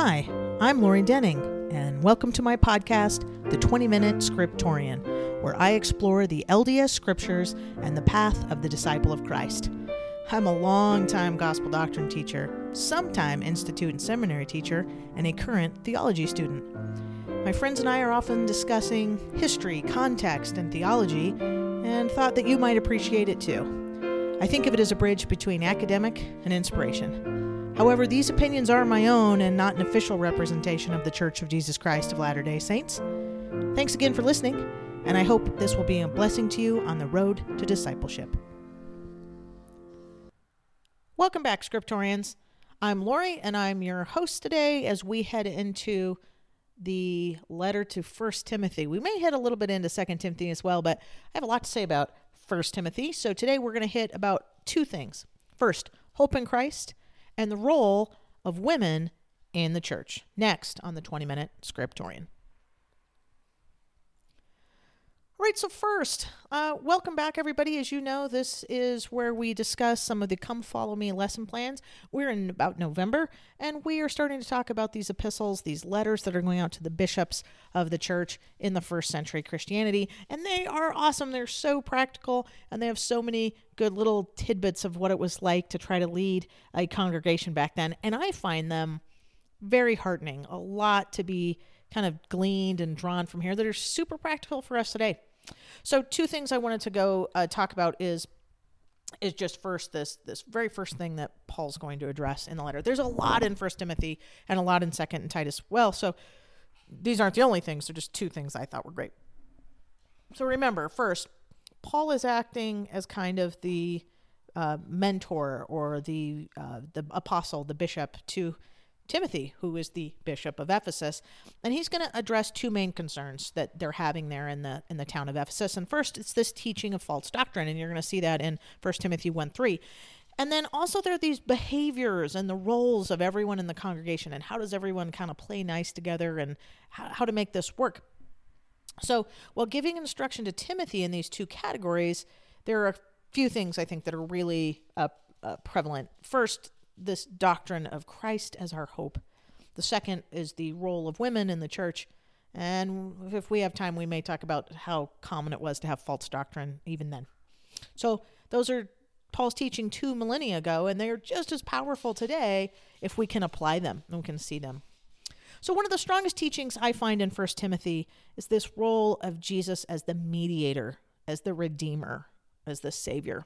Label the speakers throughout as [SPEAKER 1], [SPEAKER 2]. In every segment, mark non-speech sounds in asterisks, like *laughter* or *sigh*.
[SPEAKER 1] Hi, I'm Lori Denning, and welcome to my podcast, The 20 Minute Scriptorian, where I explore the LDS scriptures and the path of the disciple of Christ. I'm a long-time gospel doctrine teacher, sometime institute and seminary teacher, and a current theology student. My friends and I are often discussing history, context, and theology, and thought that you might appreciate it too. I think of it as a bridge between academic and inspiration. However, these opinions are my own and not an official representation of the Church of Jesus Christ of Latter day Saints. Thanks again for listening, and I hope this will be a blessing to you on the road to discipleship. Welcome back, Scriptorians. I'm Lori, and I'm your host today as we head into the letter to First Timothy. We may hit a little bit into Second Timothy as well, but I have a lot to say about First Timothy. So today we're going to hit about two things. First, hope in Christ and the role of women in the church. Next on the 20 minute Scriptorian. All right, so first, uh, welcome back, everybody. As you know, this is where we discuss some of the Come Follow Me lesson plans. We're in about November, and we are starting to talk about these epistles, these letters that are going out to the bishops of the church in the first century Christianity. And they are awesome. They're so practical, and they have so many good little tidbits of what it was like to try to lead a congregation back then. And I find them very heartening, a lot to be kind of gleaned and drawn from here that are super practical for us today. So two things I wanted to go uh, talk about is is just first this this very first thing that Paul's going to address in the letter. There's a lot in First Timothy and a lot in Second and Titus. Well, so these aren't the only things. They're just two things I thought were great. So remember, first, Paul is acting as kind of the uh, mentor or the uh, the apostle, the bishop to Timothy, who is the bishop of Ephesus, and he's going to address two main concerns that they're having there in the in the town of Ephesus. And first, it's this teaching of false doctrine, and you're going to see that in 1 Timothy 1 3. And then also there are these behaviors and the roles of everyone in the congregation, and how does everyone kind of play nice together, and how, how to make this work. So, while giving instruction to Timothy in these two categories, there are a few things I think that are really uh, uh, prevalent. First, this doctrine of Christ as our hope. The second is the role of women in the church. And if we have time, we may talk about how common it was to have false doctrine even then. So, those are Paul's teaching two millennia ago, and they are just as powerful today if we can apply them and we can see them. So, one of the strongest teachings I find in 1 Timothy is this role of Jesus as the mediator, as the redeemer, as the savior.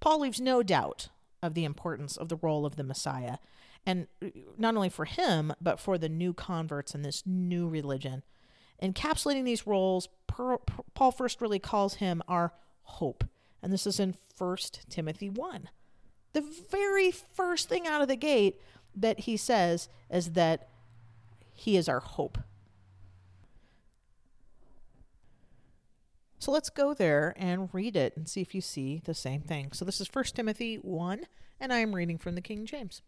[SPEAKER 1] Paul leaves no doubt of the importance of the role of the Messiah. And uh, not only for him, but for the new converts in this new religion. Encapsulating these roles, Paul first really calls him our hope. And this is in 1 Timothy 1. The very first thing out of the gate that he says is that he is our hope. So let's go there and read it and see if you see the same thing. So this is 1 Timothy 1, and I am reading from the King James.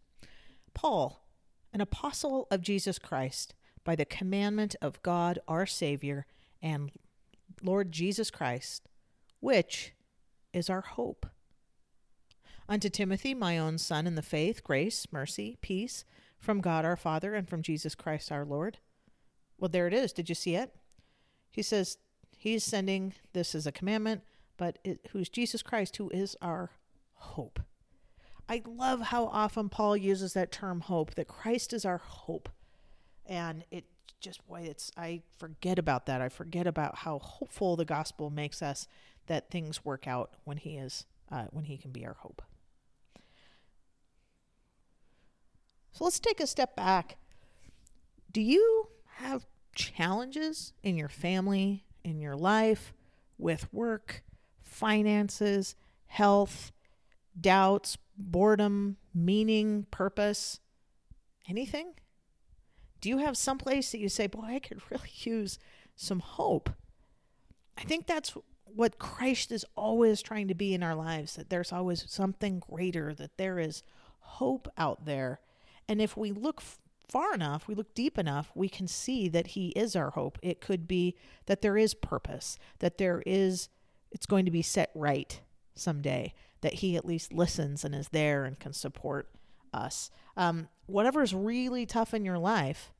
[SPEAKER 1] Paul, an apostle of Jesus Christ, by the commandment of God our Savior and Lord Jesus Christ, which is our hope. Unto Timothy, my own son in the faith, grace, mercy, peace from God our Father and from Jesus Christ our Lord. Well, there it is. Did you see it? He says, He's sending this as a commandment, but it, who's Jesus Christ, who is our hope. I love how often Paul uses that term hope, that Christ is our hope. And it just, boy, it's, I forget about that. I forget about how hopeful the gospel makes us that things work out when he is, uh, when he can be our hope. So let's take a step back. Do you have challenges in your family, in your life with work, finances, health, doubts, boredom, meaning, purpose, anything? Do you have some place that you say, boy, I could really *laughs* use some hope? I think that's what Christ is always trying to be in our lives that there's always something greater, that there is hope out there. And if we look far enough, we look deep enough, we can see that He is our hope. It could be that there is purpose, that there is, it's going to be set right someday, that He at least listens and is there and can support us. Um, whatever is really tough in your life,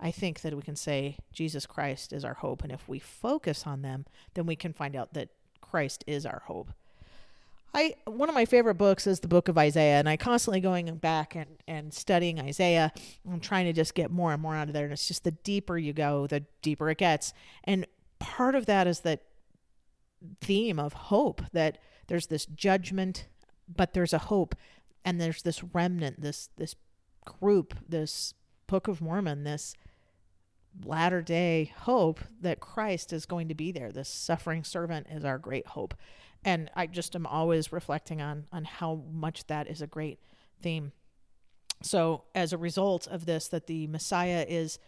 [SPEAKER 1] I think that we can say Jesus Christ is our hope. And if we focus on them, then we can find out that Christ is our hope. I one of my favorite books is the book of Isaiah, and I constantly going back and, and studying Isaiah. I'm trying to just get more and more out of there. And it's just the deeper you go, the deeper it gets. And part of that is that theme of hope that there's this judgment, but there's a hope, and there's this remnant, this this group, this Book of Mormon, this latter day hope that Christ is going to be there. This suffering servant is our great hope and I just am always reflecting on on how much that is a great theme. So as a result of this, that the Messiah is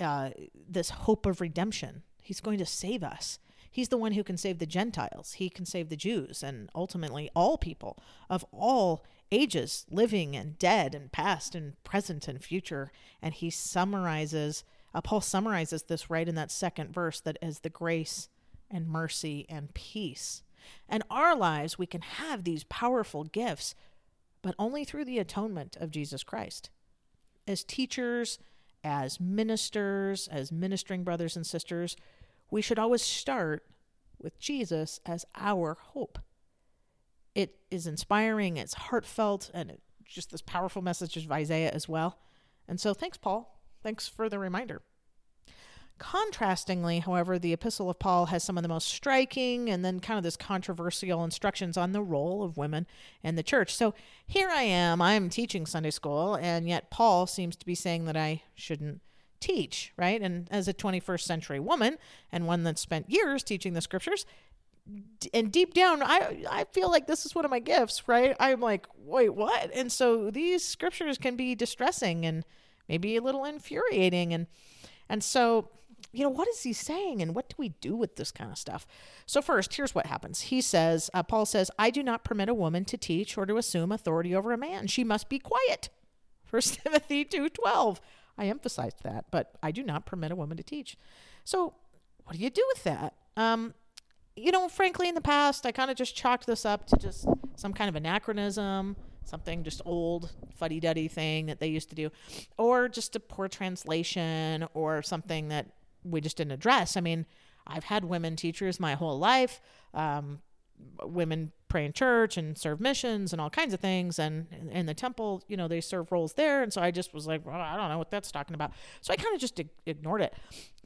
[SPEAKER 1] uh, this hope of redemption. He's going to save us. He's the one who can save the Gentiles. He can save the Jews and ultimately all people of all ages, living and dead and past and present and future. And he summarizes, uh, Paul summarizes this right in that second verse that as the grace and mercy and peace and our lives, we can have these powerful gifts, but only through the atonement of Jesus Christ. As teachers, as ministers, as ministering brothers and sisters, we should always start with Jesus as our hope. It is inspiring, it's heartfelt, and just this powerful message of Isaiah as well. And so, thanks, Paul. Thanks for the reminder. Contrastingly, however, the Epistle of Paul has some of the most striking and then kind of this controversial instructions on the role of women in the church. So here I am, I'm teaching Sunday school, and yet Paul seems to be saying that I shouldn't teach, right? And as a 21st century woman and one that spent years teaching the scriptures, and deep down I I feel like this is one of my gifts, right? I'm like, "Wait, what?" And so these scriptures can be distressing and maybe a little infuriating and and so you know, what is he saying and what do we do with this kind of stuff? So, first, here's what happens. He says, uh, Paul says, I do not permit a woman to teach or to assume authority over a man. She must be quiet. *laughs* First Timothy 2.12. I emphasized that, but I do not permit a woman to teach. So, what do you do with that? Um, you know, frankly, in the past, I kind of just chalked this up to just some kind of anachronism, something just old fuddy duddy thing that they used to do, or just a poor translation or something that we just didn't address. I mean, I've had women teachers my whole life. Um, women pray in church and serve missions and all kinds of things. And in the temple you know they serve roles there. And so i just was like well, i don't know what that's talking about. So i kind of just ignored it.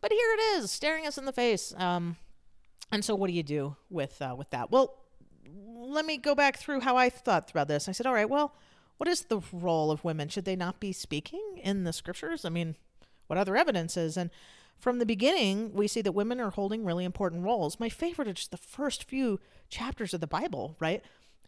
[SPEAKER 1] But here it is staring us in the face. Um, and so what do you do with uh, with that? Well let me go back through how i thought about this. I said all right well what is the role of women? Should they not be speaking in the scriptures? I mean what other evidence is? And from the beginning, we see that women are holding really important roles. My favorite are just the first few chapters of the Bible, right?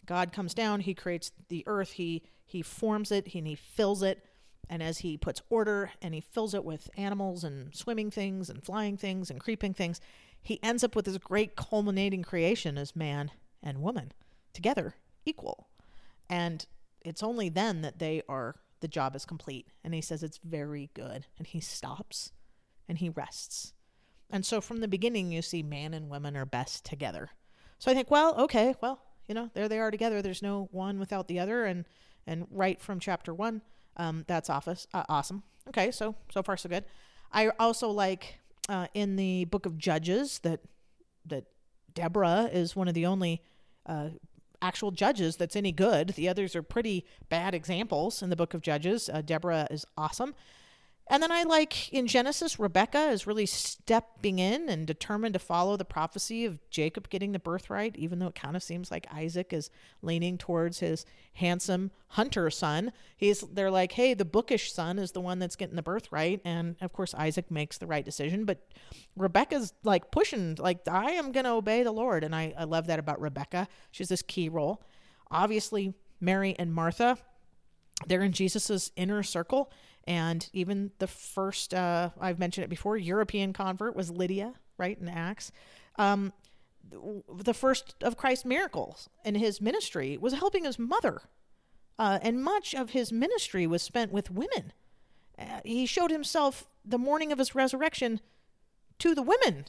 [SPEAKER 1] God comes down, he creates the earth, he he forms it, and he fills it, and as he puts order and he fills it with animals and swimming things and flying things and creeping things, he ends up with this great culminating creation as man and woman together, equal. And it's only then that they are the job is complete. And he says it's very good. And he stops and he rests. And so from the beginning, you see man and women are best together. So I think, well, okay, well, you know, there they are together. There's no one without the other. And, and right from chapter one, um, that's office, uh, awesome. Okay, so, so far so good. I also like uh, in the book of Judges that, that Deborah is one of the only uh, actual judges that's any good. The others are pretty bad examples in the book of Judges. Uh, Deborah is awesome. And then I like in Genesis, Rebecca is really stepping in and determined to follow the prophecy of Jacob getting the birthright, even though it kind of seems like Isaac is leaning towards his handsome hunter son. He's they're like, hey, the bookish son is the one that's getting the birthright, and of course Isaac makes the right decision. But Rebecca's like pushing, like I am gonna obey the Lord, and I, I love that about Rebecca. She's this key role. Obviously, Mary and Martha, they're in Jesus's inner circle and even the first, uh, I've mentioned it before, European convert was Lydia, right, in Acts. Um, the first of Christ's miracles in his ministry was helping his mother. Uh, and much of his ministry was spent with women. Uh, he showed himself the morning of his resurrection to the women.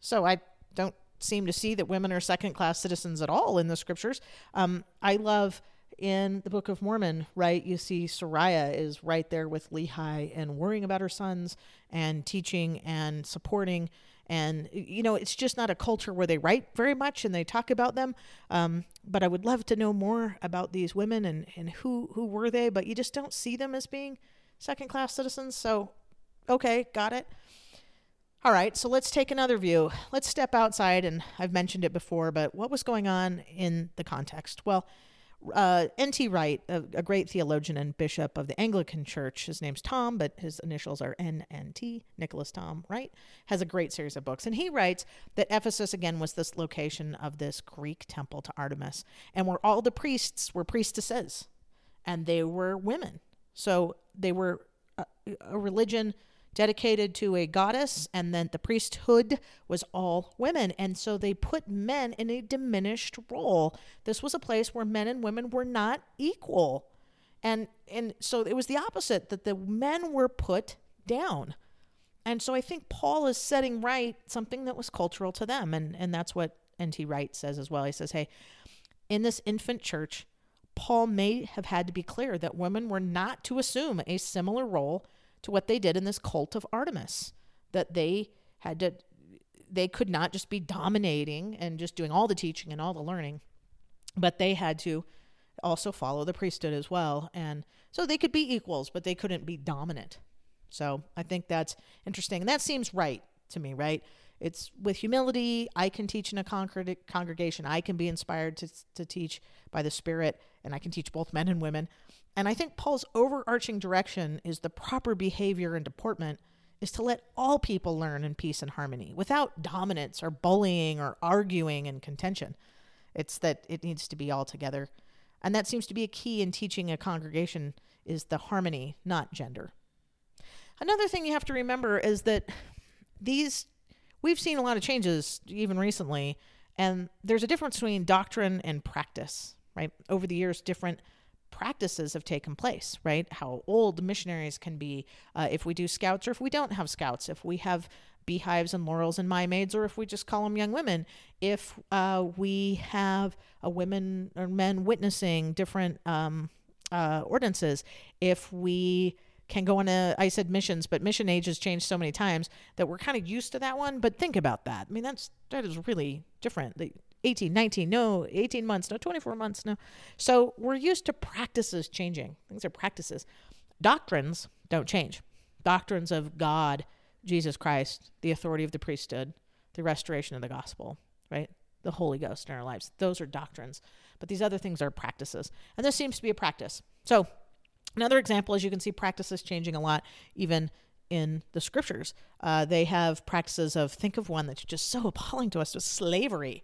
[SPEAKER 1] So I don't seem to see that women are second class citizens at all in the scriptures. Um, I love in the Book of Mormon, right? You see Sariah is right there with Lehi and worrying about her sons and teaching and supporting. And, you know, it's just not a culture where they write very much and they talk about them. Um, but I would love to know more about these women and, and who, who were they, but you just don't see them as being second class citizens. So, okay, got it. All right, so let's take another view. Let's step outside, and I've mentioned it before, but what was going on in the context? Well, uh, N.T. Wright, a, a, great theologian and bishop of the Anglican Church, his name's Tom, but his initials are N.N.T., Nicholas Tom Wright, has a great series of books. And he writes that Ephesus, again, was this location of this Greek temple to Artemis, and where all the priests were priestesses, and they were women. So they were a, a religion dedicated to a goddess, and then the priesthood was all women. And so they put men in a diminished role. This was a place where men and women were not equal. And and so it was the opposite that the men were put down. And so I think Paul is setting right something that was cultural to them. And, and that's what N.T. Wright says as well. He says, hey, in this infant church, Paul may have had to be clear that women were not to assume a similar role to what they did in this cult of Artemis, that they had to, they could not just be dominating and just doing all the teaching and all the learning, but they had to also follow the priesthood as well. And so they could be equals, but they couldn't be dominant. So I think that's interesting. And that seems right to me, right? It's with humility. I can teach in a congregation. I can be inspired to, to teach by the Spirit, and I can teach both men and women. And I think Paul's overarching direction is the proper behavior and deportment is to let all people learn in peace and harmony without dominance or bullying or arguing and contention. It's that it needs to be all together. And that seems to be a key in teaching a congregation is the harmony, not gender. Another thing you have to remember is that these we've seen a lot of changes even recently and there's a difference between doctrine and practice, right? Over the years different practices have taken place, right? How old missionaries can be uh, if we do scouts or if we don't have scouts, if we have beehives and laurels and Mia Maids, or if we just call them young women, if uh, we have a women or men witnessing different um, uh, ordinances, if we can go on a I said missions, but mission age has changed so many times that we're kind of used to that one. But think about that. I mean, that's that is really different. The 18, 19, no, 18 months, no, 24 months, no. So we're used to practices changing. Things are practices. Doctrines don't change. Doctrines of God, Jesus Christ, the authority of the priesthood, the restoration of the gospel, right? The Holy Ghost in our lives. Those are doctrines. But these other things are practices. And this seems to be a practice. So, another example is you can see practices changing a lot, even in the scriptures. Uh, they have practices of, think of one that's just so *laughs* appalling to us, was slavery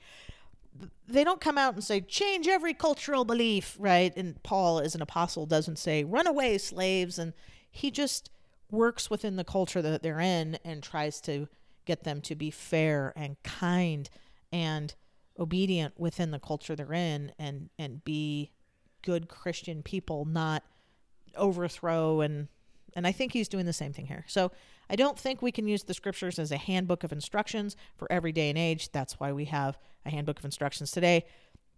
[SPEAKER 1] they don't come out and say change every cultural belief, right? And Paul, as an apostle, doesn't say run away, slaves, and he just works within the culture that they're in and tries to get them to be fair and kind and obedient within the culture they're in and and be good Christian people, not overthrow and and I think he's doing the same thing here. So I don't think we can use the scriptures as a handbook of instructions for every day and age. That's why we have a handbook of instructions today.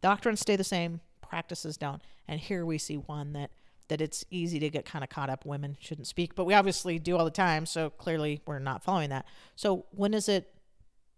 [SPEAKER 1] Doctrines stay the same, practices don't. And here we see one that that it's easy to get kind of caught up. Women shouldn't speak, but we obviously do all the time. So clearly we're not following that. So when is it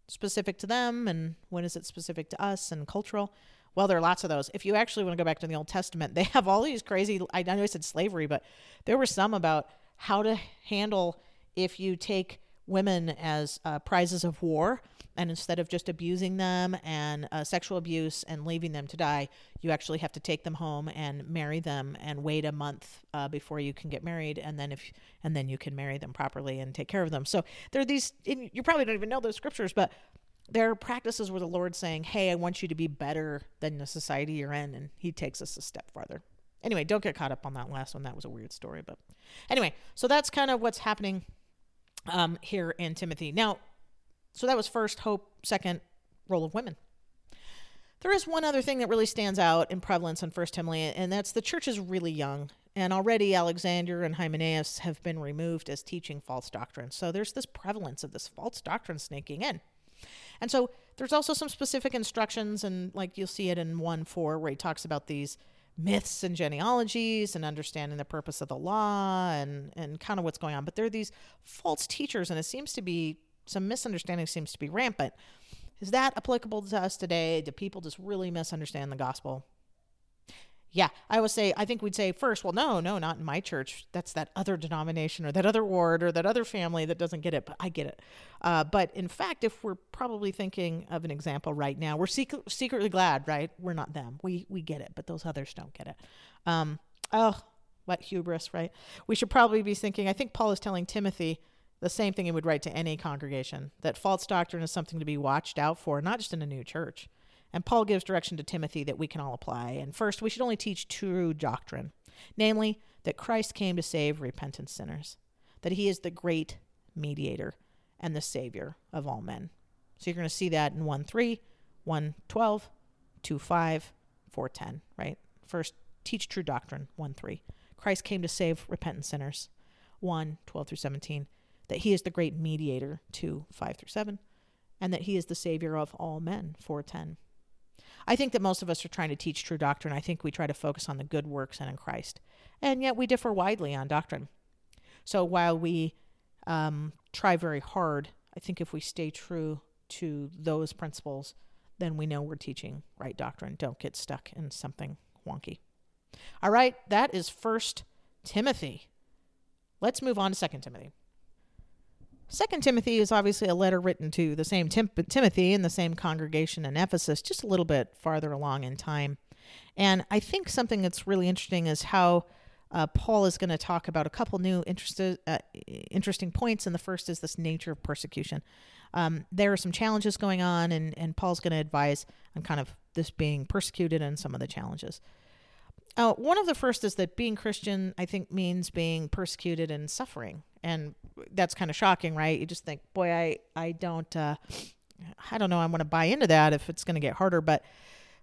[SPEAKER 1] specific to them and when is it specific to us and cultural? Well, there are lots of those. If you actually want to go back to the Old Testament, *laughs* they have all these crazy. I know I said slavery, but there were some about how to handle if you take women as uh, prizes of war and instead of just abusing them and uh, sexual abuse and leaving them to die you actually have to take them home and marry them and wait a month uh, before you can get married and then if and then you can marry them properly and take care of them so there are these you probably don't even know those scriptures but there are practices where the lord's saying hey i want you to be better than the society you're in and he takes us a step farther Anyway, don't get caught up on that last one. That was a weird story. But anyway, so that's kind of what's happening um, here in Timothy. Now, so that was first hope, second role of women. There is one other thing that really stands out in prevalence in First Timothy, and that's the church is really young. And already Alexander and Hymenaeus have been removed as teaching false doctrine. So there's this prevalence of this false doctrine snaking in. And so there's also some specific instructions, and like you'll see it in 1 4, where he talks about these myths and genealogies and understanding the purpose of the law and, and kind of what's going on. But there are these false teachers, and it seems to be some misunderstanding seems to be rampant. Is that applicable to us today? Do people just really misunderstand the gospel? Yeah, I would say, I think we'd say first, well, no, no, not in my church. That's that other denomination or that other ward or that other family that doesn't get it, but I get it. Uh, but in fact, if we're probably thinking of an example right now, we're secret, secretly glad, right? We're not them. We, we get it, but those others don't get it. Um, oh, what hubris, right? We should probably be thinking, I think Paul is telling Timothy the same thing he would write to any congregation that false doctrine is something to be watched out for, not just in a new church and Paul gives direction to Timothy that we can all apply. And first, we should only teach true doctrine, namely, that Christ came to save repentant sinners, that he is the great mediator and the Savior of all men. So you're going to see that in 1 3, 1 12, 2 5, 4 10, right? First, teach true doctrine, 1 3. Christ came to save repentant sinners, 1 12 through 17. That he is the great mediator, 2 5 through 7. And that he is the Savior of all men, 4 10. I think that most of us are trying to teach true doctrine. I think we try to focus on the good works and in Christ. And yet we differ widely on doctrine. So while we um, try very hard, I think if we stay true to those principles, then we know we're teaching right doctrine. Don't get stuck in something wonky. All right, that is First Timothy. Let's move on to Second Timothy. Second Timothy is obviously a letter written to the same Tim- Timothy in the same congregation in Ephesus, just a little bit farther along in time. And I think something that's really interesting is how uh, Paul is going to talk about a couple new uh, interesting points. And the first is this nature of persecution. Um, there are some challenges going on, and, and Paul's going to advise on kind of this being persecuted and some of the challenges. Uh, one of the first is that being Christian, I think, means being persecuted and suffering, and that's kind of shocking, right? You just think, boy, I I don't, uh, I don't know, I'm going to buy into that if it's going to get harder. But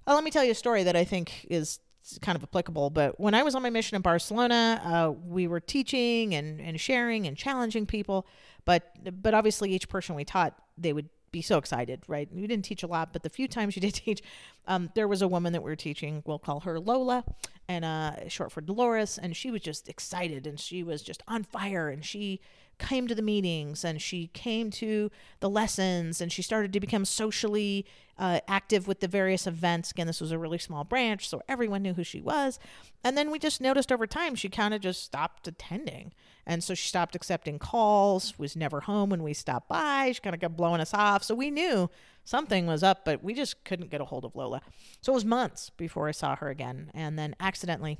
[SPEAKER 1] uh, let me tell you a story that I think is kind of applicable. But when I was on my mission in Barcelona, uh, we were teaching and and sharing and challenging people, but but obviously each person we taught, they would be so excited, right? You didn't teach a lot, but the few times you did *laughs* teach, um, there was a woman that we were teaching. We'll call her Lola, and uh, short for Dolores, and she was just excited and she was just on fire, and she came to the meetings and she came to the lessons and she started to become socially uh, active with the various events. Again, this was a really small branch, so everyone knew who she was. And then we just noticed over time she kind of just stopped attending. And so she stopped accepting calls, was never home when we stopped by. She kind of kept blowing us off. So we knew something was up, but we just couldn't get a hold of Lola. So it was months before I saw her again. And then accidentally,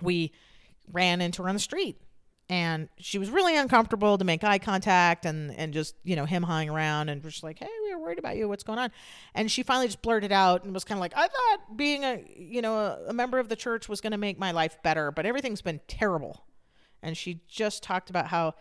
[SPEAKER 1] we ran into her on the street and she was really uncomfortable to make eye contact and and just you know him hanging around and just like hey we were worried about you what's going on and she finally just blurted out and was kind of like i thought being a you know a, a member of the church was going to make my life better but everything's been terrible and she just talked about how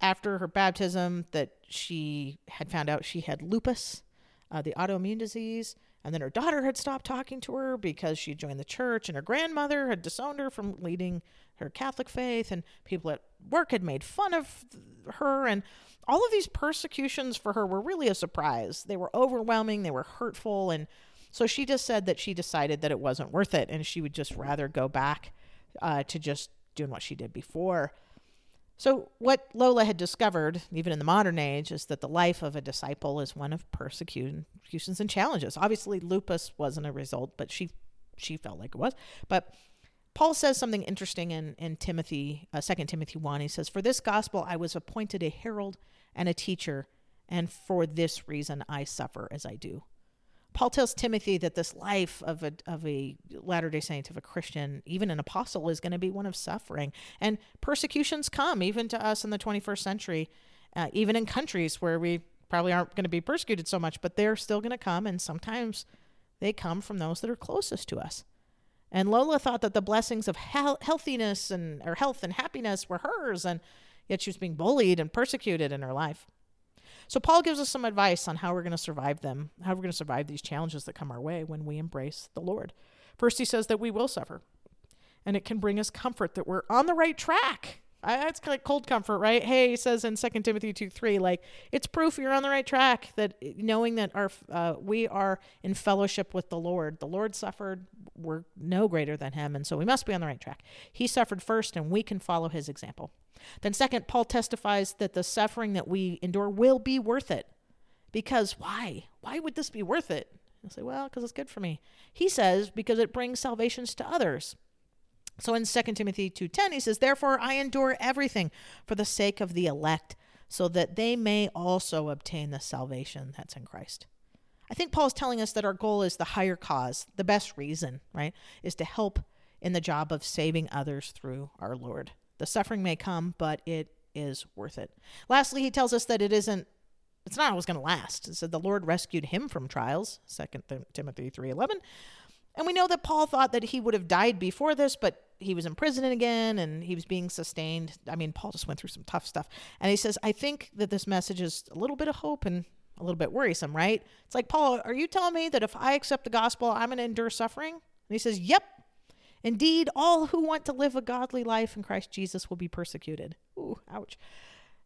[SPEAKER 1] after her baptism that she had found out she had lupus uh, the autoimmune disease and then her daughter had stopped talking to her because she joined the church, and her grandmother had disowned her from leading her Catholic faith, and people at work had made fun of her. And all of these persecutions for her were really a surprise. They were overwhelming, they were hurtful. And so she just said that she decided that it wasn't worth it, and she would just rather go back uh, to just doing what she did before. So, what Lola had discovered, even in the modern age, is that the life of a disciple is one of persecutions and challenges. Obviously, lupus wasn't a result, but she she felt like it was. But Paul says something interesting in in Timothy, uh, 2 Timothy 1. He says, "For this gospel I was appointed a herald and a teacher, and for this reason I suffer as I do." Paul tells Timothy that this life of a, of a Latter day Saint, of a Christian, even an apostle, is going to be one of suffering. And persecutions come even to us in the 21st century, uh, even in countries where we probably aren't going to be persecuted so much, but they're still going to come. And sometimes they come from those that are closest to us. And Lola thought that the blessings of he- healthiness and or health and happiness were hers, and yet she was being bullied and persecuted in her life. So Paul gives us some advice on how we're going to survive them, how we're going to survive these challenges that come our way when we embrace the Lord. First, he says that we will suffer, and it can bring us comfort that we're on the right track. That's kind of cold comfort, right? Hey, he says in 2 Timothy 2 3, like, it's proof you're on the right track that knowing that our uh, we are in fellowship with the Lord. The Lord suffered, we're no greater than him, and so we must be on the right track. He suffered first, and we can follow his example. Then, second, Paul testifies that the suffering that we endure will be worth it. Because why? Why would this be worth it? I say, well, because it's good for me. He says, because it brings salvations to others. So in 2 Timothy 2:10 he says, "Therefore I endure everything for the sake of the elect, so that they may also obtain the salvation that's in Christ." I think Paul is telling us that our goal is the higher cause, the best reason, right? Is to help in the job of saving others through our Lord. The suffering may come, but it is worth it. Lastly, he tells us that it isn't it's not always going to last. It said the Lord rescued him from trials, 2 Timothy 3:11. And we know that Paul thought that he would have died before this, but he was in prison again and he was being sustained. I mean, Paul just went through some tough stuff. And he says, I think that this message is a little bit of hope and a little bit worrisome, right? It's like, Paul, are you telling me that if I accept the gospel, I'm going to endure suffering? And he says, Yep. Indeed, all who want to live a godly life in Christ Jesus will be persecuted. Ooh, ouch.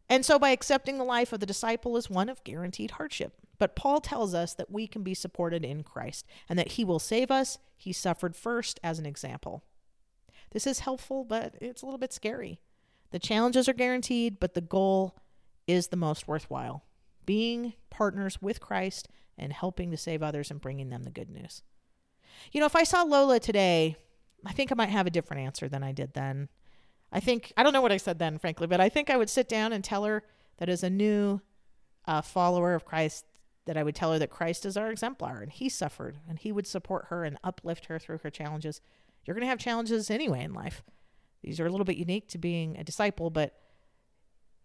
[SPEAKER 1] And so, by accepting the life of the disciple is one of guaranteed hardship. But Paul tells us that we can be supported in Christ and that he will save us. He suffered first as an example. This is helpful, but it's a little bit scary. The challenges are guaranteed, but the goal is the most worthwhile being partners with Christ and helping to save others and bringing them the good news. You know, if I saw Lola today, I think I might have a different answer than I did then. I think, I don't know what I said then, frankly, but I think I would sit down and tell her that as a new uh, follower of Christ, that I would tell her that Christ is our exemplar and he suffered and he would support her and uplift her through her challenges. You're going to have challenges anyway in life. These are a little bit unique to being a disciple, but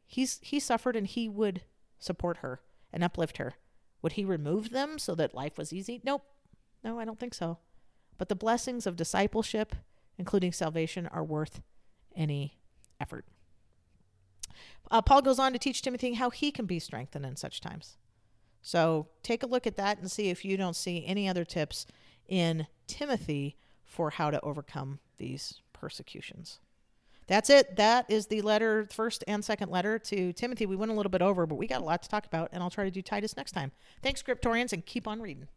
[SPEAKER 1] he's he suffered and he would support her and uplift her. Would he remove them so that life was easy? Nope. No, I don't think so. But the blessings of discipleship, including salvation, are worth any effort. Uh, Paul goes on to teach Timothy how he can be strengthened in such times. So take a look at that and see if you don't see any other tips in Timothy for how to overcome these persecutions. That's it. That is the letter, first and second letter to Timothy. We went a little bit over, but we got a lot to talk about, and I'll try to do Titus next time. Thanks, Scriptorians, and keep on reading.